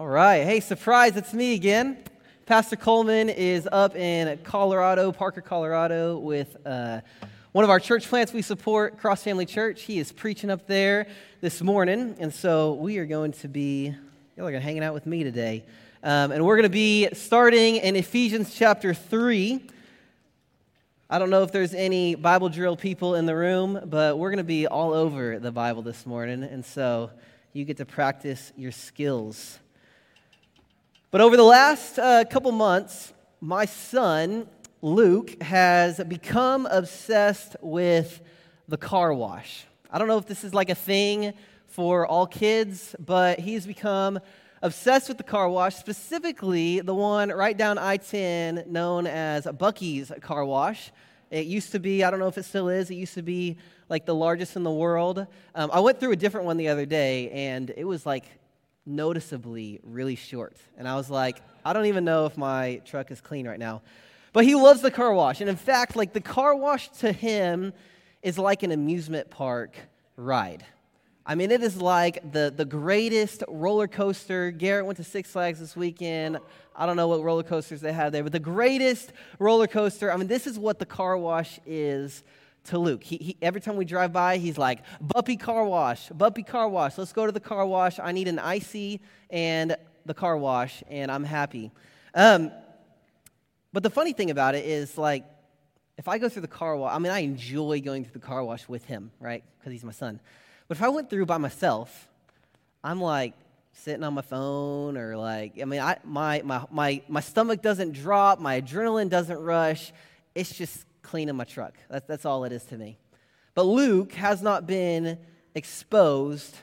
All right. Hey, surprise, it's me again. Pastor Coleman is up in Colorado, Parker, Colorado, with uh, one of our church plants we support, Cross Family Church. He is preaching up there this morning, and so we are going to be, y'all are going to hanging out with me today. Um, and we're going to be starting in Ephesians chapter 3. I don't know if there's any Bible drill people in the room, but we're going to be all over the Bible this morning, and so you get to practice your skills. But over the last uh, couple months, my son, Luke, has become obsessed with the car wash. I don't know if this is like a thing for all kids, but he's become obsessed with the car wash, specifically the one right down I 10 known as Buc-ee's Car Wash. It used to be, I don't know if it still is, it used to be like the largest in the world. Um, I went through a different one the other day, and it was like noticeably really short. And I was like, I don't even know if my truck is clean right now. But he loves the car wash. And in fact, like the car wash to him is like an amusement park ride. I mean, it is like the, the greatest roller coaster. Garrett went to Six Flags this weekend. I don't know what roller coasters they have there, but the greatest roller coaster. I mean, this is what the car wash is to Luke. He, he, every time we drive by, he's like, Buppy car wash, Buppy car wash. Let's go to the car wash. I need an icy and the car wash, and I'm happy. Um, but the funny thing about it is, like, if I go through the car wash, I mean, I enjoy going through the car wash with him, right? Because he's my son. But if I went through by myself, I'm like sitting on my phone or like, I mean, I, my, my, my, my stomach doesn't drop, my adrenaline doesn't rush. It's just cleaning my truck. That's, that's all it is to me. But Luke has not been exposed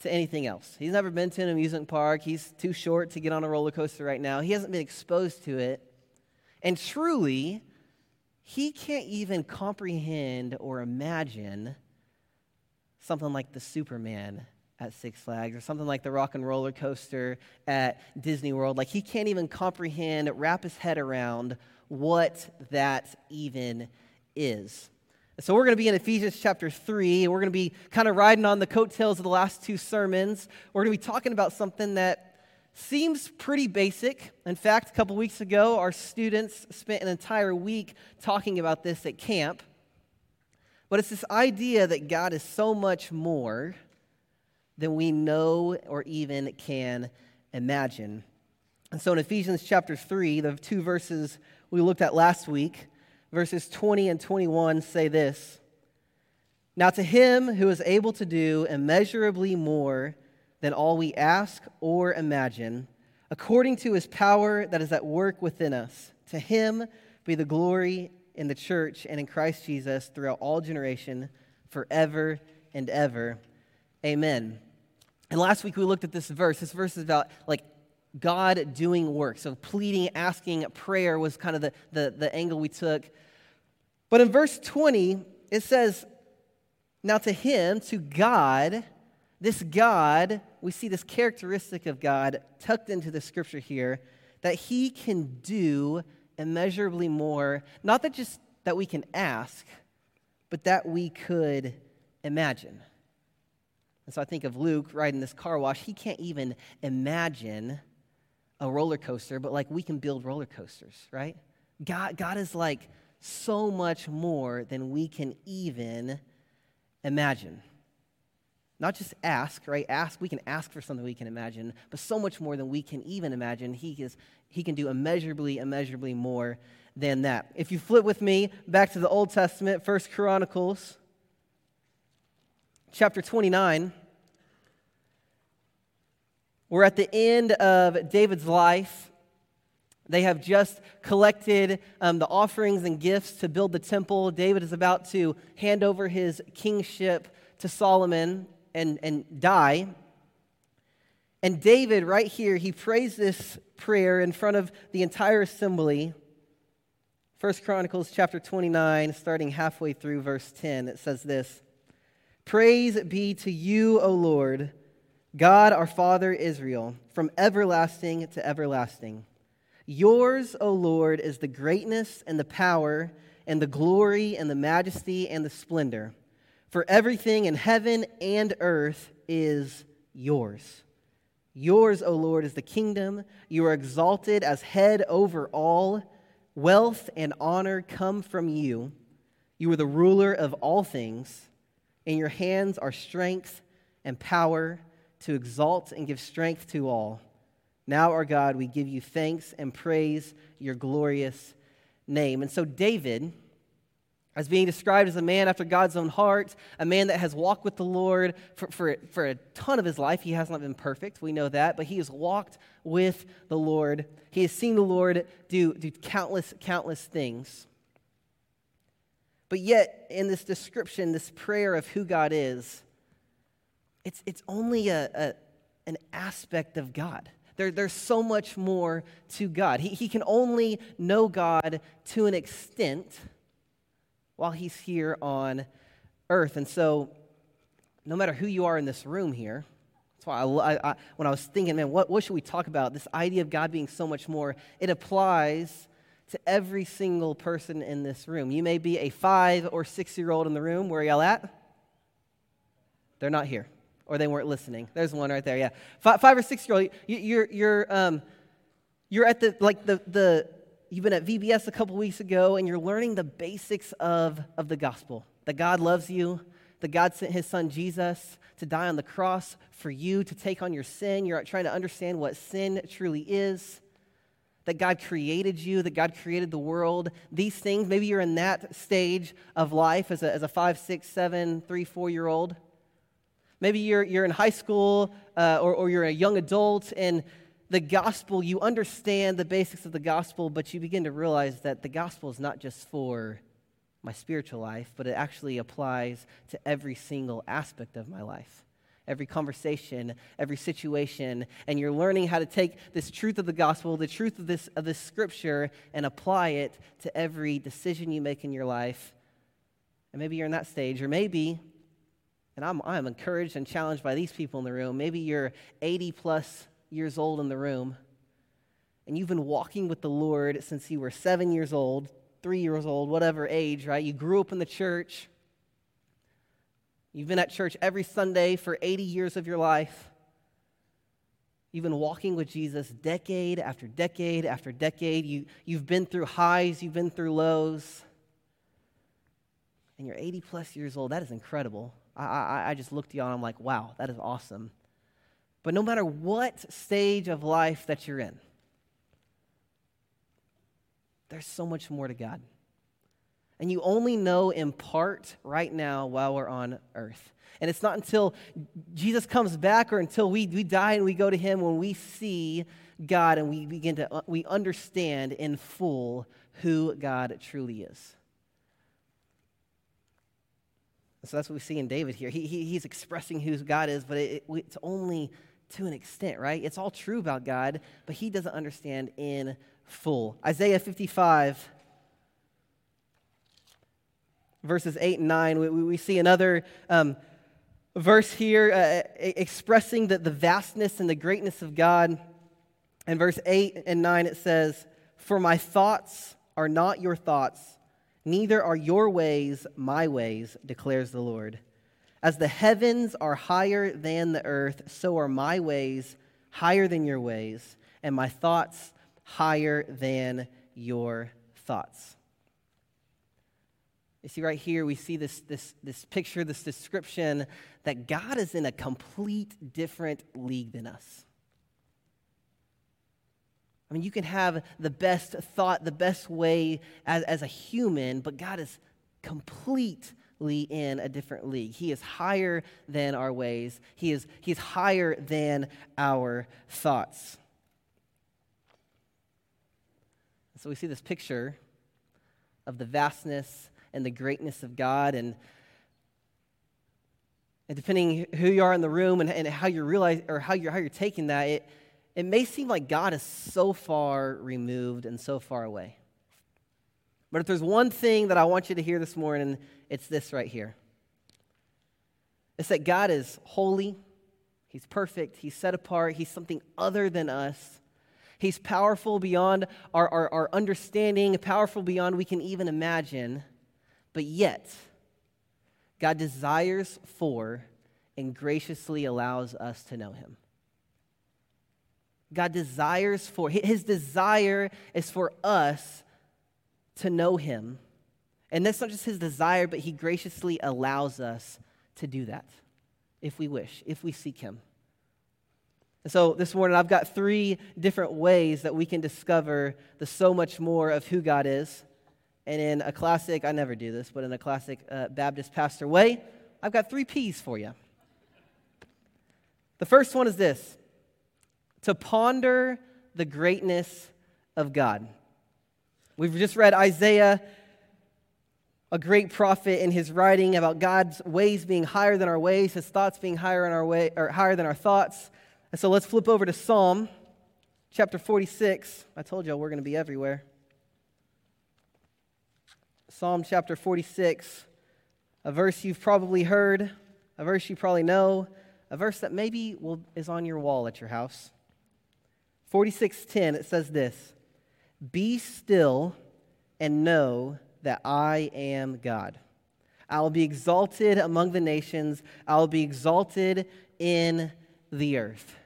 to anything else. He's never been to an amusement park. He's too short to get on a roller coaster right now. He hasn't been exposed to it. And truly, he can't even comprehend or imagine something like the Superman at Six Flags or something like the Rock and Roller Coaster at Disney World. Like, he can't even comprehend, wrap his head around what that even is. So, we're going to be in Ephesians chapter 3. We're going to be kind of riding on the coattails of the last two sermons. We're going to be talking about something that seems pretty basic. In fact, a couple weeks ago, our students spent an entire week talking about this at camp. But it's this idea that God is so much more than we know or even can imagine. And so in Ephesians chapter 3, the two verses we looked at last week, verses 20 and 21 say this Now to him who is able to do immeasurably more than all we ask or imagine, according to his power that is at work within us, to him be the glory in the church and in Christ Jesus throughout all generation, forever and ever. Amen. And last week we looked at this verse. This verse is about like God doing work. So pleading, asking, prayer was kind of the, the, the angle we took. But in verse 20, it says, Now to him, to God, this God, we see this characteristic of God tucked into the scripture here, that he can do immeasurably more, not that just that we can ask, but that we could imagine. And so I think of Luke riding this car wash. He can't even imagine a roller coaster, but like we can build roller coasters, right? God, God is like so much more than we can even imagine. Not just ask, right? Ask, we can ask for something we can imagine, but so much more than we can even imagine. He, is, he can do immeasurably, immeasurably more than that. If you flip with me back to the Old Testament, First Chronicles, chapter 29. We're at the end of David's life. They have just collected um, the offerings and gifts to build the temple. David is about to hand over his kingship to Solomon and, and die. And David, right here, he prays this prayer in front of the entire assembly. First Chronicles chapter 29, starting halfway through verse 10, it says this Praise be to you, O Lord God, our Father Israel, from everlasting to everlasting. Yours, O Lord, is the greatness and the power and the glory and the majesty and the splendor. For everything in heaven and earth is yours. Yours, O Lord, is the kingdom. You are exalted as head over all. Wealth and honor come from you. You are the ruler of all things. In your hands are strength and power to exalt and give strength to all. Now, our God, we give you thanks and praise your glorious name. And so, David as being described as a man after God's own heart, a man that has walked with the Lord for, for, for a ton of his life. He has not been perfect, we know that, but he has walked with the Lord. He has seen the Lord do, do countless, countless things. But yet, in this description, this prayer of who God is, it's, it's only a, a an aspect of God. There, there's so much more to God. He, he can only know God to an extent while he's here on earth. And so, no matter who you are in this room here, that's why I, I, when I was thinking, man, what, what should we talk about? This idea of God being so much more, it applies to every single person in this room. You may be a five or six year old in the room. Where are y'all at? They're not here, or they weren't listening. There's one right there. Yeah, five, five or six year old. You, you're you're um, you're at the like the the you've been at VBS a couple weeks ago and you're learning the basics of, of the gospel that God loves you, that God sent his son Jesus to die on the cross for you, to take on your sin. You're trying to understand what sin truly is, that God created you, that God created the world. These things, maybe you're in that stage of life as a, as a five, six, seven, three, four year old. Maybe you're, you're in high school uh, or, or you're a young adult and the gospel, you understand the basics of the gospel, but you begin to realize that the gospel is not just for my spiritual life, but it actually applies to every single aspect of my life. Every conversation, every situation, and you're learning how to take this truth of the gospel, the truth of this, of this scripture, and apply it to every decision you make in your life. And maybe you're in that stage, or maybe, and I'm, I'm encouraged and challenged by these people in the room, maybe you're 80 plus years old in the room, and you've been walking with the Lord since you were seven years old, three years old, whatever age, right? You grew up in the church. You've been at church every Sunday for 80 years of your life. You've been walking with Jesus decade after decade after decade. You, you've been through highs, you've been through lows. And you're 80 plus years old. That is incredible. I, I, I just looked at you and I'm like, wow, that is awesome. But no matter what stage of life that you're in, there's so much more to God. And you only know in part right now while we're on earth. And it's not until Jesus comes back or until we, we die and we go to him when we see God and we begin to uh, we understand in full who God truly is. So that's what we see in David here. He, he he's expressing who God is, but it, it, it's only to an extent, right? It's all true about God, but he doesn't understand in full. Isaiah 55, verses 8 and 9, we, we see another um, verse here uh, expressing the, the vastness and the greatness of God. In verse 8 and 9, it says, For my thoughts are not your thoughts, neither are your ways my ways, declares the Lord. As the heavens are higher than the earth, so are my ways higher than your ways, and my thoughts higher than your thoughts. You see, right here, we see this, this, this picture, this description that God is in a complete different league than us. I mean, you can have the best thought, the best way as, as a human, but God is completely in a different league. He is higher than our ways, He is, he is higher than our thoughts. So we see this picture of the vastness and the greatness of God. And, and depending who you are in the room and, and how you realize or how you're, how you're taking that, it, it may seem like God is so far removed and so far away. But if there's one thing that I want you to hear this morning, it's this right here. It's that God is holy, He's perfect, He's set apart, He's something other than us. He's powerful beyond our, our, our understanding, powerful beyond we can even imagine. But yet, God desires for and graciously allows us to know Him. God desires for, his desire is for us to know him. And that's not just his desire, but he graciously allows us to do that if we wish, if we seek him. And so this morning, I've got three different ways that we can discover the so much more of who God is. And in a classic, I never do this, but in a classic uh, Baptist pastor way, I've got three P's for you. The first one is this to ponder the greatness of God. We've just read Isaiah, a great prophet, in his writing about God's ways being higher than our ways, his thoughts being higher, in our way, or higher than our thoughts. And so let's flip over to Psalm chapter 46. I told y'all we're going to be everywhere. Psalm chapter 46, a verse you've probably heard, a verse you probably know, a verse that maybe will, is on your wall at your house. 46:10 it says this, "Be still and know that I am God. I will be exalted among the nations, I will be exalted in the earth."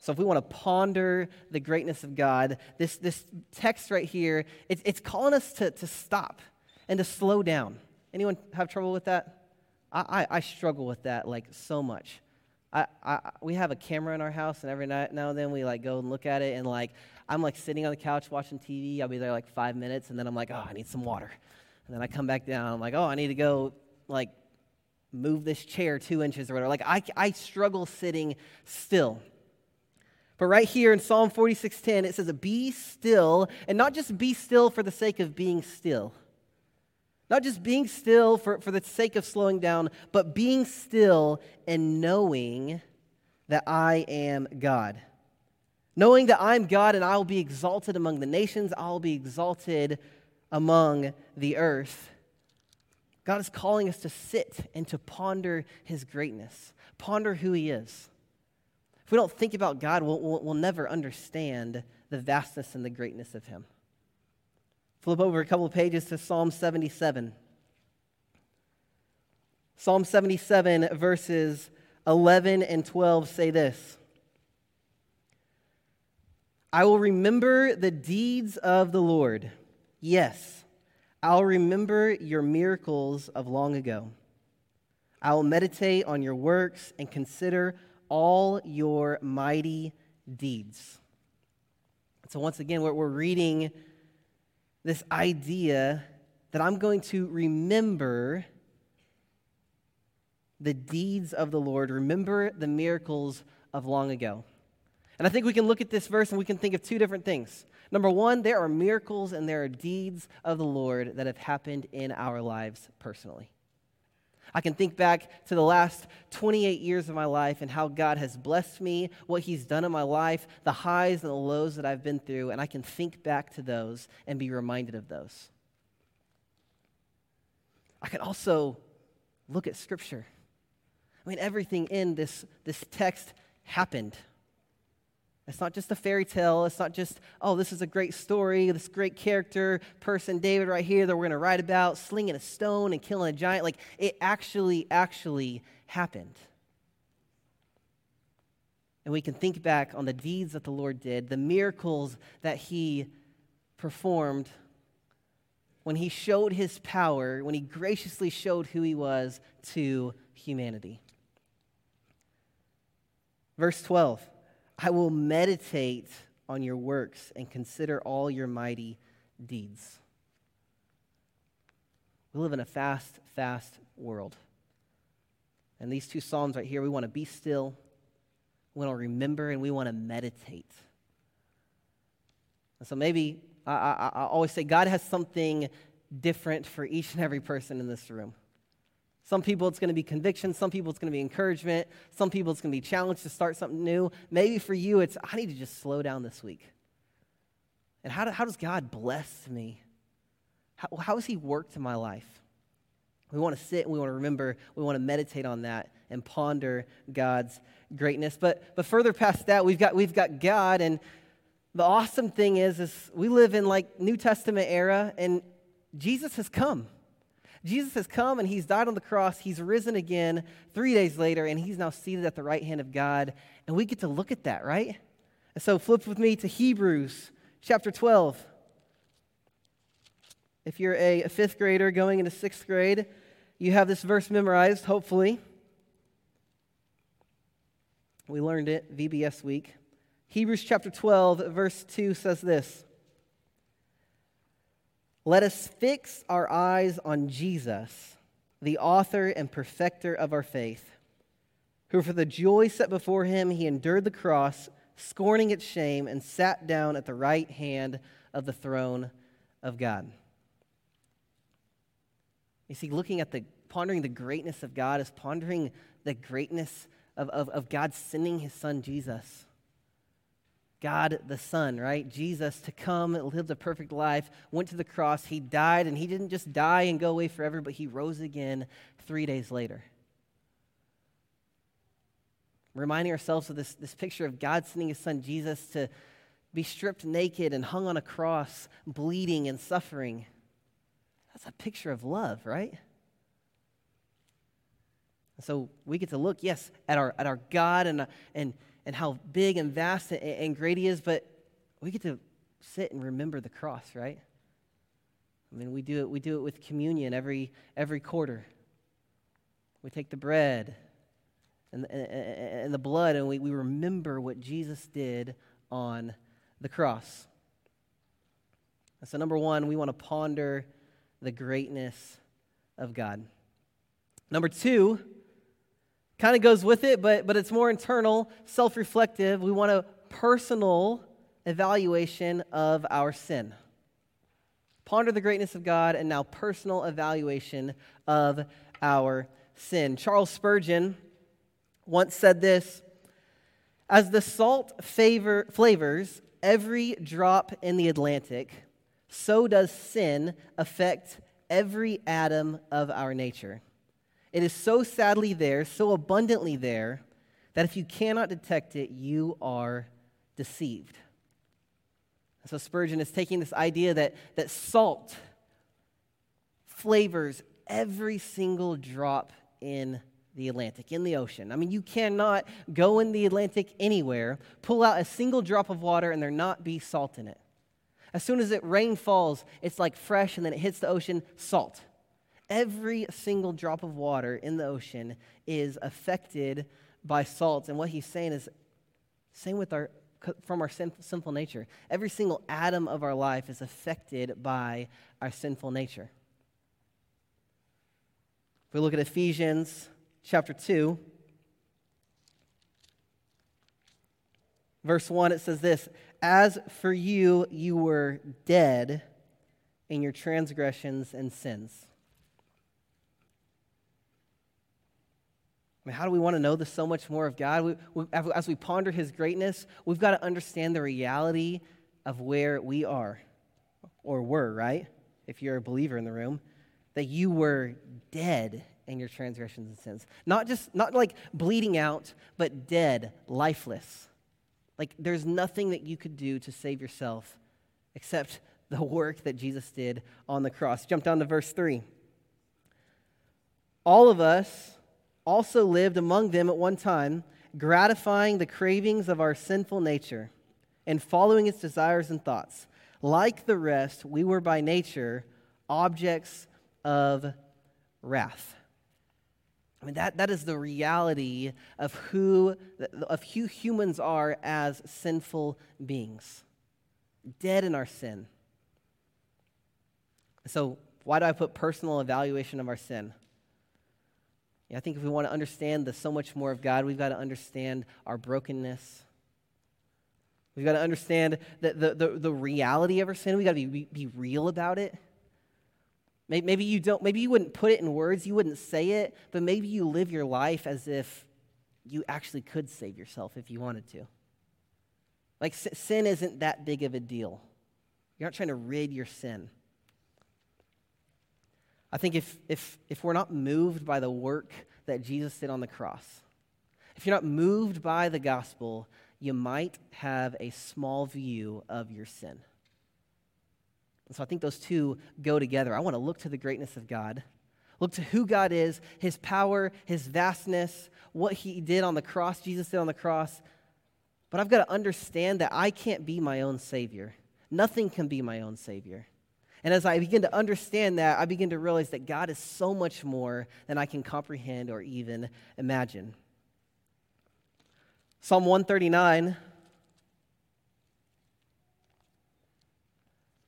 So, if we want to ponder the greatness of God, this, this text right here, it's, it's calling us to, to stop and to slow down. Anyone have trouble with that? I, I, I struggle with that like so much. I, I, we have a camera in our house, and every night now and then we like go and look at it, and like I'm like sitting on the couch watching TV. I'll be there like five minutes, and then I'm like, oh, I need some water, and then I come back down. I'm like, oh, I need to go like move this chair two inches or whatever. Like I, I struggle sitting still. But right here in Psalm 46:10 it says be still and not just be still for the sake of being still. Not just being still for, for the sake of slowing down, but being still and knowing that I am God. Knowing that I'm God and I will be exalted among the nations, I'll be exalted among the earth. God is calling us to sit and to ponder his greatness, ponder who he is. If we don't think about God, we'll, we'll, we'll never understand the vastness and the greatness of Him. Flip over a couple of pages to Psalm 77. Psalm 77, verses 11 and 12 say this I will remember the deeds of the Lord. Yes, I'll remember your miracles of long ago. I will meditate on your works and consider all your mighty deeds. So, once again, we're, we're reading this idea that I'm going to remember the deeds of the Lord, remember the miracles of long ago. And I think we can look at this verse and we can think of two different things. Number one, there are miracles and there are deeds of the Lord that have happened in our lives personally. I can think back to the last 28 years of my life and how God has blessed me, what He's done in my life, the highs and the lows that I've been through, and I can think back to those and be reminded of those. I can also look at Scripture. I mean, everything in this, this text happened. It's not just a fairy tale. It's not just, oh, this is a great story, this great character, person, David, right here, that we're going to write about, slinging a stone and killing a giant. Like, it actually, actually happened. And we can think back on the deeds that the Lord did, the miracles that He performed when He showed His power, when He graciously showed who He was to humanity. Verse 12. I will meditate on your works and consider all your mighty deeds. We live in a fast, fast world. And these two Psalms right here, we want to be still, we want to remember, and we want to meditate. And so maybe I, I, I always say God has something different for each and every person in this room. Some people it's going to be conviction. Some people it's going to be encouragement. Some people it's going to be challenge to start something new. Maybe for you it's, I need to just slow down this week. And how, do, how does God bless me? How, how has He worked in my life? We want to sit and we want to remember, we want to meditate on that and ponder God's greatness. But, but further past that, we've got, we've got God. And the awesome thing is, is we live in like New Testament era and Jesus has come. Jesus has come and he's died on the cross. He's risen again three days later, and he's now seated at the right hand of God. And we get to look at that, right? And so flip with me to Hebrews chapter 12. If you're a, a fifth grader going into sixth grade, you have this verse memorized, hopefully. We learned it VBS week. Hebrews chapter 12, verse 2 says this Let us fix our eyes on Jesus, the author and perfecter of our faith, who for the joy set before him, he endured the cross, scorning its shame, and sat down at the right hand of the throne of God. You see, looking at the pondering the greatness of God is pondering the greatness of, of, of God sending his son Jesus. God the Son, right? Jesus to come, lived a perfect life, went to the cross, he died, and he didn't just die and go away forever, but he rose again three days later. Reminding ourselves of this, this picture of God sending his son Jesus to be stripped naked and hung on a cross, bleeding and suffering. That's a picture of love, right? So we get to look, yes, at our, at our God and, and, and how big and vast and, and great He is, but we get to sit and remember the cross, right? I mean, we do it, we do it with communion every, every quarter. We take the bread and, and, and the blood and we, we remember what Jesus did on the cross. And so, number one, we want to ponder the greatness of God. Number two, kind of goes with it, but, but it's more internal, self reflective. We want a personal evaluation of our sin. Ponder the greatness of God, and now personal evaluation of our sin. Charles Spurgeon once said this As the salt favor, flavors every drop in the Atlantic, so does sin affect every atom of our nature. It is so sadly there, so abundantly there, that if you cannot detect it, you are deceived. so Spurgeon is taking this idea that, that salt flavors every single drop in the Atlantic, in the ocean. I mean, you cannot go in the Atlantic anywhere, pull out a single drop of water, and there not be salt in it. As soon as it rain falls, it's like fresh, and then it hits the ocean, salt. Every single drop of water in the ocean is affected by salt. And what he's saying is, same with our from our sin, sinful nature. Every single atom of our life is affected by our sinful nature. If we look at Ephesians chapter 2, verse 1, it says this As for you, you were dead in your transgressions and sins. I mean, how do we want to know this so much more of God? We, we, as we ponder his greatness, we've got to understand the reality of where we are, or were, right? If you're a believer in the room, that you were dead in your transgressions and sins. Not just, not like bleeding out, but dead, lifeless. Like there's nothing that you could do to save yourself except the work that Jesus did on the cross. Jump down to verse 3. All of us also lived among them at one time, gratifying the cravings of our sinful nature and following its desires and thoughts. Like the rest, we were by nature objects of wrath. I mean, that, that is the reality of who, of who humans are as sinful beings, dead in our sin. So, why do I put personal evaluation of our sin? I think if we want to understand the so much more of God, we've got to understand our brokenness. We've got to understand the, the, the, the reality of our sin. We've got to be, be real about it. Maybe you don't, maybe you wouldn't put it in words, you wouldn't say it, but maybe you live your life as if you actually could save yourself if you wanted to. Like sin isn't that big of a deal. You're not trying to rid your sin. I think if, if, if we're not moved by the work that Jesus did on the cross, if you're not moved by the gospel, you might have a small view of your sin. And so I think those two go together. I want to look to the greatness of God. Look to who God is, his power, his vastness, what he did on the cross, Jesus did on the cross. But I've got to understand that I can't be my own Savior. Nothing can be my own Savior. And as I begin to understand that, I begin to realize that God is so much more than I can comprehend or even imagine. Psalm 139,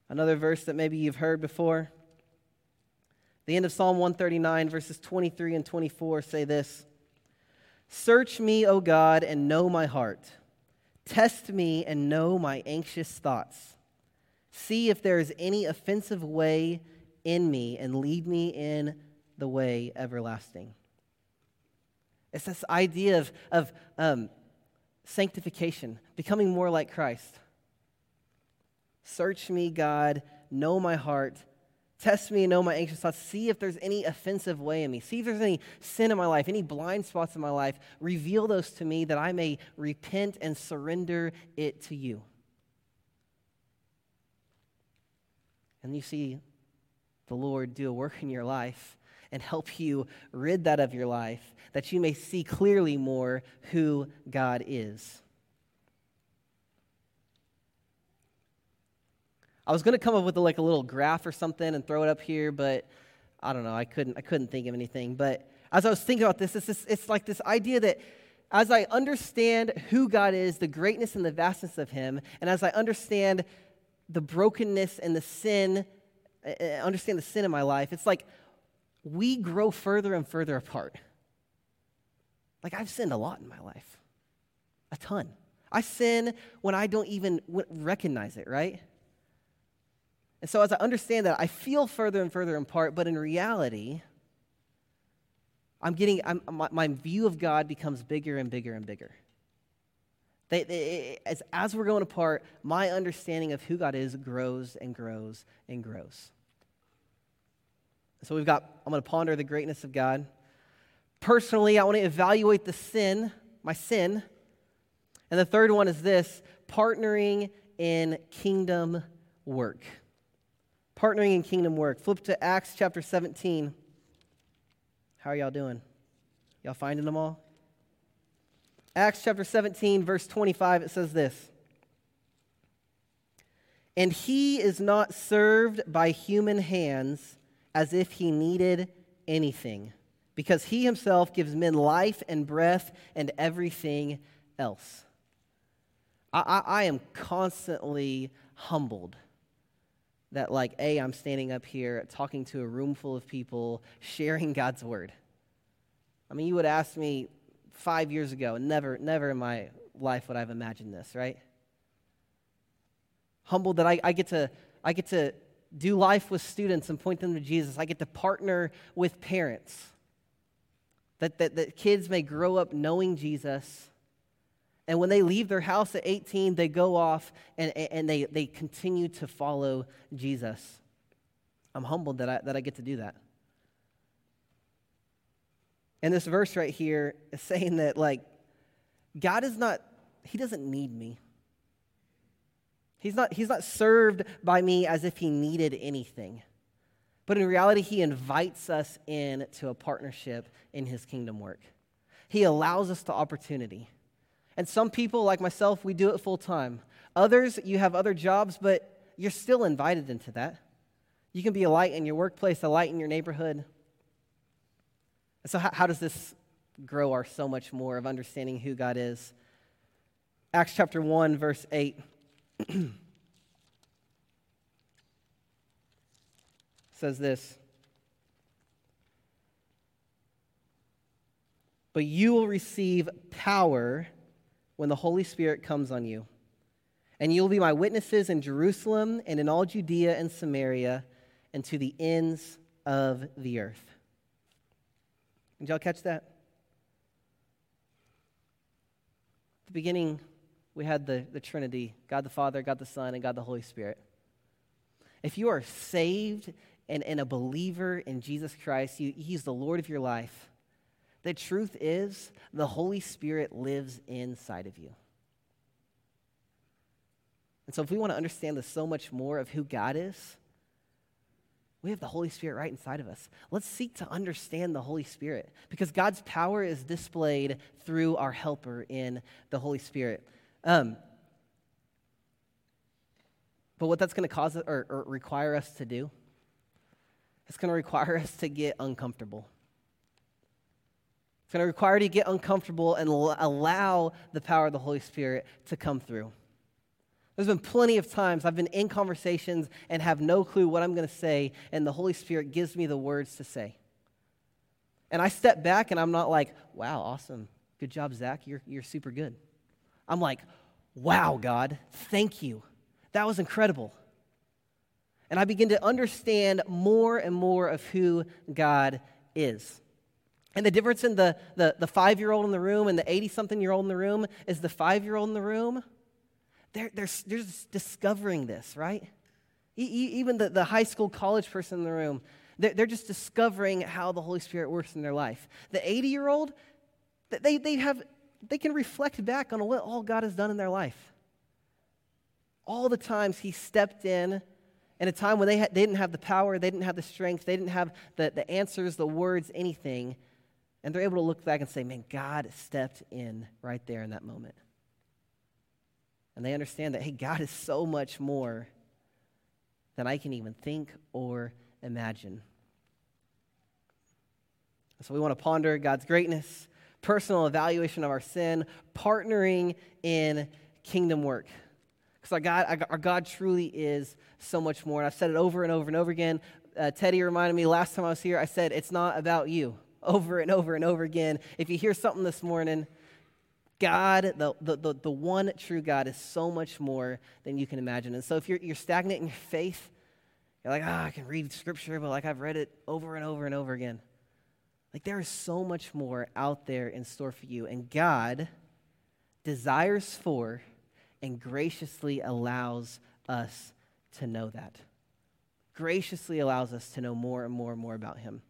another verse that maybe you've heard before. The end of Psalm 139, verses 23 and 24 say this Search me, O God, and know my heart. Test me and know my anxious thoughts. See if there is any offensive way in me, and lead me in the way everlasting. It's this idea of, of um, sanctification, becoming more like Christ. Search me, God, know my heart, Test me and know my anxious thoughts. See if there's any offensive way in me. See if there's any sin in my life, any blind spots in my life. Reveal those to me that I may repent and surrender it to you. And you see the Lord do a work in your life and help you rid that of your life, that you may see clearly more who God is. I was going to come up with a, like a little graph or something and throw it up here, but I don't know. I couldn't. I couldn't think of anything. But as I was thinking about this, it's, this, it's like this idea that as I understand who God is, the greatness and the vastness of Him, and as I understand the brokenness and the sin, uh, uh, understand the sin in my life, it's like we grow further and further apart. Like I've sinned a lot in my life, a ton. I sin when I don't even recognize it, right? And so, as I understand that, I feel further and further apart, but in reality, I'm getting, I'm, my, my, view of God becomes bigger and bigger and bigger. They, they, as, as we're going apart, my understanding of who God is grows and grows and grows. So we've got, I'm going to ponder the greatness of God. Personally, I want to evaluate the sin, my sin. And the third one is this partnering in kingdom work partnering in kingdom work. Flip to Acts chapter 17. How are y'all doing? Y'all finding them all? Acts chapter 17, verse 25, it says this And he is not served by human hands as if he needed anything, because he himself gives men life and breath and everything else. I, I, I am constantly humbled that like a i'm standing up here talking to a room full of people sharing god's word i mean you would ask me five years ago never never in my life would i've imagined this right humbled that I, I get to i get to do life with students and point them to jesus i get to partner with parents that, that, that kids may grow up knowing jesus and when they leave their house at 18, they go off and, and they, they continue to follow Jesus. I'm humbled that I, that I get to do that. And this verse right here is saying that, like, God is not, He doesn't need me. He's not, he's not served by me as if He needed anything. But in reality, He invites us in to a partnership in His kingdom work. He allows us the opportunity. And some people, like myself, we do it full time. Others, you have other jobs, but you're still invited into that. You can be a light in your workplace, a light in your neighborhood. So, how, how does this grow our so much more of understanding who God is? Acts chapter 1, verse 8. says this But you will receive power when the Holy Spirit comes on you. And you will be my witnesses in Jerusalem and in all Judea and Samaria and to the ends of the earth. Did y'all catch that? At the beginning, we had the, the Trinity God the Father, God the Son, and God the Holy Spirit. If you are saved and, and a believer in Jesus Christ, you, He's the Lord of your life. The truth is, the Holy Spirit lives inside of you. And so, if we want to understand this so much more of who God is, We have the Holy Spirit right inside of us. Let's seek to understand the Holy Spirit because God's power is displayed through our helper in the Holy Spirit. Um, but what that's going to cause or, or require us to do, it's going to require us to get uncomfortable. It's going to require you to get uncomfortable and allow the power of the Holy Spirit to come through. There's been plenty of times I've been in conversations and have no clue what I'm going to say, and the Holy Spirit gives me the words to say. And I step back and I'm not like, wow, awesome. Good job, Zach. You're, you're super good. I'm like, wow, God, thank you. That was incredible. And I begin to understand more and more of who God is. And the difference in the, the, the five year old in the room and the 80 something year old in the room is the five year old in the room they're, they're, they're just discovering this, right? even the, the high school, college person in the room, they're, they're just discovering how the Holy Spirit works in their life. The 80 year old, they, they, have, they can reflect back on what all God has done in their life. All the times He stepped in in a time when they, had, they didn't have the power, they didn't have the strength, they didn't have the, the answers, the words, anything. And they're able to look back and say, man, God stepped in right there in that moment. And they understand that, hey, God is so much more than I can even think or imagine. So we want to ponder God's greatness, personal evaluation of our sin, partnering in kingdom work. Because our God, our God truly is so much more. And I've said it over and over and over again. Uh, Teddy reminded me last time I was here, I said, it's not about you over and over and over again. If you hear something this morning, God, the, the, the, one true God, is so much more than you can imagine. And so if you're, you're stagnant in your faith, you're like, ah, oh, I can read scripture, but like I've read it over and over and over again. Like there is so much more out there in store for you. And God desires for and graciously allows us to know that. Graciously allows us to know more and more and more about Him.